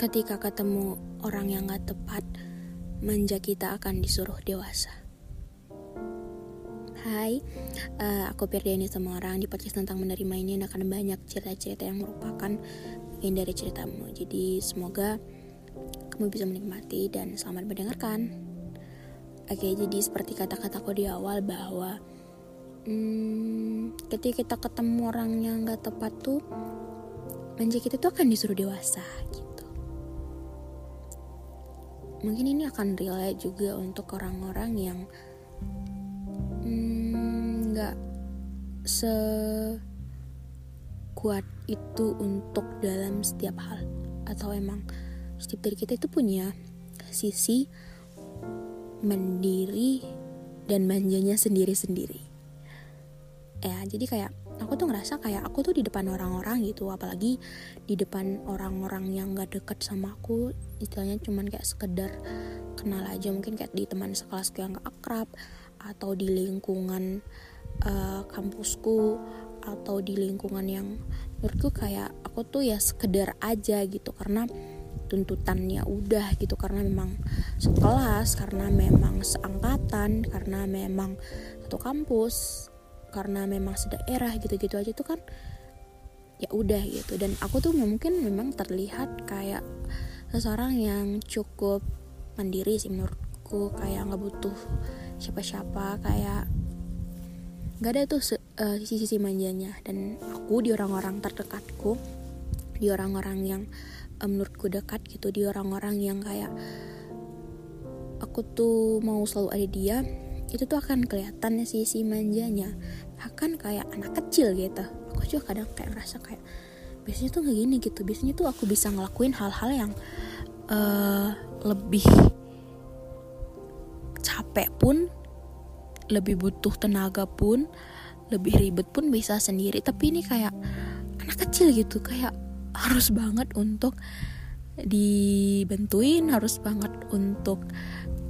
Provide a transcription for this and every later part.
Ketika ketemu orang yang gak tepat, manja kita akan disuruh dewasa. Hai, eh, aku Firdiani semua orang di podcast tentang menerima ini akan banyak cerita-cerita yang merupakan bagian dari ceritamu. Jadi semoga kamu bisa menikmati dan selamat mendengarkan. Oke, jadi seperti kata-kataku di awal bahwa hmm, ketika kita ketemu orang yang gak tepat tuh, manja kita tuh akan disuruh dewasa gitu mungkin ini akan relate juga untuk orang-orang yang nggak mm, sekuat itu untuk dalam setiap hal. Atau emang setiap dari kita itu punya sisi mandiri dan manjanya sendiri-sendiri. Ya jadi kayak aku tuh ngerasa kayak aku tuh di depan orang-orang gitu apalagi di depan orang-orang yang gak deket sama aku istilahnya cuman kayak sekedar kenal aja mungkin kayak di teman sekelasku yang gak akrab atau di lingkungan uh, kampusku atau di lingkungan yang menurutku kayak aku tuh ya sekedar aja gitu karena tuntutannya udah gitu karena memang sekelas karena memang seangkatan karena memang satu kampus karena memang sedaerah gitu-gitu aja tuh kan ya udah gitu. Dan aku tuh mungkin memang terlihat kayak seseorang yang cukup mandiri sih menurutku kayak nggak butuh siapa-siapa kayak nggak ada tuh uh, sisi-sisi manjanya. Dan aku di orang-orang terdekatku di orang-orang yang uh, menurutku dekat gitu di orang-orang yang kayak aku tuh mau selalu ada dia itu tuh akan kelihatan sisi manjanya. Bahkan kayak anak kecil gitu. Aku juga kadang kayak ngerasa kayak biasanya tuh nggak gini gitu. Biasanya tuh aku bisa ngelakuin hal-hal yang uh, lebih capek pun lebih butuh tenaga pun lebih ribet pun bisa sendiri. Tapi ini kayak anak kecil gitu kayak harus banget untuk dibentuin harus banget untuk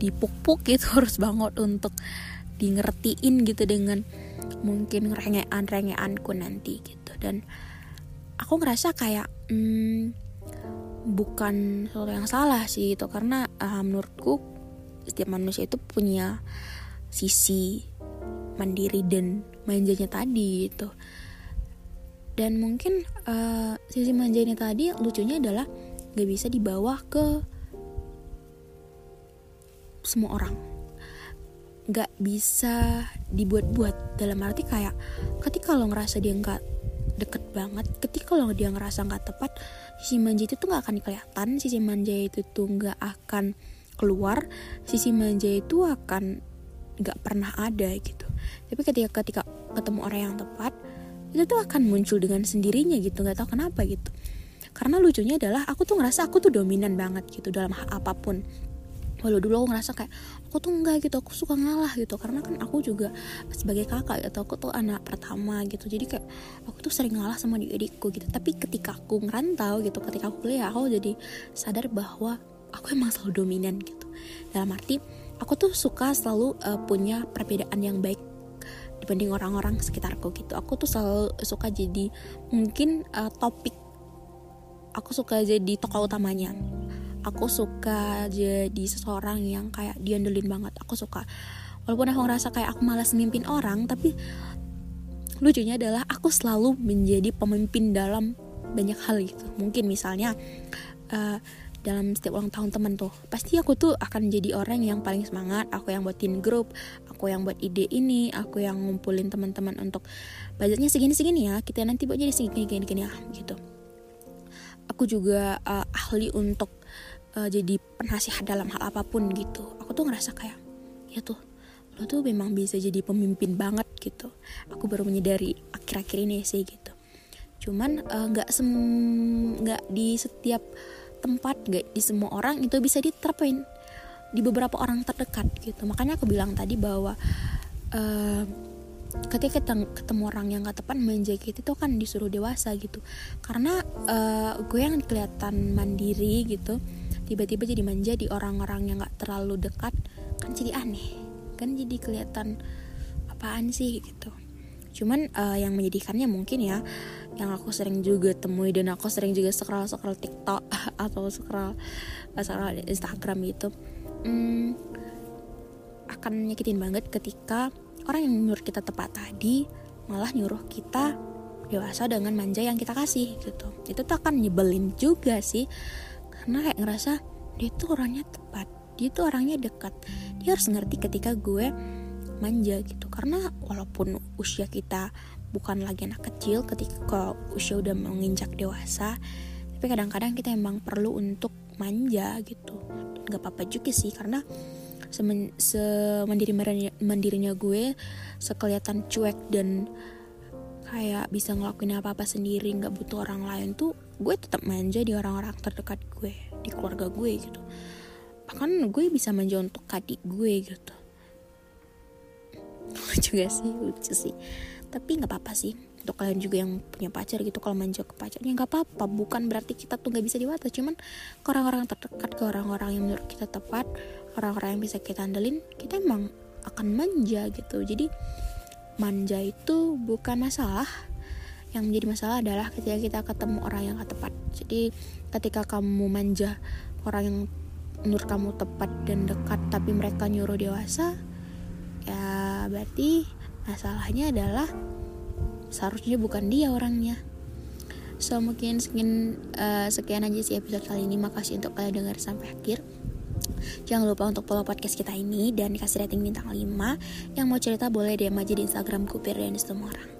dipuk-puk gitu harus banget untuk di ngertiin gitu dengan mungkin rengean-rengeanku nanti gitu. Dan aku ngerasa kayak hmm, bukan sesuatu yang salah sih itu karena uh, menurutku setiap manusia itu punya sisi mandiri dan manjanya tadi itu dan mungkin uh, sisi manjanya tadi lucunya adalah gak bisa dibawa ke semua orang. Nggak bisa dibuat-buat dalam arti kayak ketika lo ngerasa dia nggak deket banget ketika lo dia ngerasa nggak tepat sisi manja itu tuh nggak akan kelihatan sisi manja itu tuh nggak akan keluar sisi manja itu akan nggak pernah ada gitu. Tapi ketika ketika ketemu orang yang tepat itu tuh akan muncul dengan sendirinya gitu nggak tahu kenapa gitu. Karena lucunya adalah aku tuh ngerasa aku tuh dominan banget gitu dalam apa pun walau dulu aku ngerasa kayak aku tuh enggak gitu aku suka ngalah gitu. Karena kan aku juga sebagai kakak gitu aku tuh anak pertama gitu. Jadi kayak aku tuh sering ngalah sama adikku gitu. Tapi ketika aku ngerantau gitu ketika aku kuliah aku jadi sadar bahwa aku emang selalu dominan gitu. Dalam arti aku tuh suka selalu uh, punya perbedaan yang baik dibanding orang-orang sekitarku gitu. Aku tuh selalu suka jadi mungkin uh, topik aku suka jadi tokoh utamanya aku suka jadi seseorang yang kayak diandelin banget aku suka. Walaupun aku ngerasa kayak aku malas memimpin orang tapi lucunya adalah aku selalu menjadi pemimpin dalam banyak hal gitu. Mungkin misalnya uh, dalam setiap ulang tahun temen tuh pasti aku tuh akan jadi orang yang paling semangat aku yang buatin grup aku yang buat ide ini aku yang ngumpulin teman-teman untuk budgetnya segini segini ya kita nanti buat jadi segini gini gini ya gitu. Aku juga uh, ahli untuk uh, jadi penasihat dalam hal apa pun gitu. Aku tuh ngerasa kayak ya tuh lo tuh memang bisa jadi pemimpin banget gitu. Aku baru menyadari akhir-akhir ini sih gitu. Cuman eh, nggak uh, nggak di setiap tempat nggak di semua orang itu bisa diterapin. Di beberapa orang terdekat gitu. Makanya aku bilang tadi bahwa uh, ketika ketemu, ketemu orang yang gak tepat manja gitu itu kan disuruh dewasa gitu. Karena uh, gue yang kelihatan mandiri gitu tiba-tiba jadi manja di orang-orang yang gak terlalu dekat kan jadi aneh. Kan jadi kelihatan apaan sih gitu. Cuman uh, yang menyedihkannya mungkin ya yang aku sering juga temui dan aku sering juga scroll scroll TikTok atau scroll scroll Instagram gitu hmm, akan nyakitin banget ketika orang yang menurut kita tepat tadi malah nyuruh kita dewasa dengan manja yang kita kasih gitu. Itu tuh akan nyebelin juga sih karena kayak ngerasa dia tuh orangnya tepat dia tuh orangnya dekat. Dia harus ngerti ketika gue manja gitu. Karena walaupun usia kita bukan lagi anak kecil ketika usia udah menginjak dewasa tapi kadang-kadang kita emang perlu untuk manja gitu. Nggak apa-apa juga sih karena semen, semandiri mandirinya gue sekelihatan cuek dan kayak bisa ngelakuin apa-apa sendiri nggak butuh orang lain tuh gue tetap manja di orang-orang terdekat gue di keluarga gue gitu. Bahkan gue bisa manja untuk adik gue gitu. Juga sih? Lucu sih. Tapi nggak apa-apa sih. Untuk kalian juga yang punya pacar gitu kalau manja ke pacarnya nggak apa-apa. Bukan berarti kita tuh nggak bisa diwata cuman ke orang-orang terdekat ke orang-orang yang menurut kita tepat orang-orang yang bisa kita andelin kita emang akan manja gitu. Jadi manja itu bukan masalah yang menjadi masalah adalah ketika kita ketemu orang yang tepat jadi ketika kamu manja orang yang menurut kamu tepat dan dekat tapi mereka nyuruh dewasa ya berarti masalahnya adalah seharusnya bukan dia orangnya so mungkin sekian uh, sekian aja sih episode kali ini makasih untuk kalian dengar sampai akhir Jangan lupa untuk follow podcast kita ini dan dikasih rating bintang 5. Yang mau cerita boleh DM aja di Instagram Kupir dan semua orang.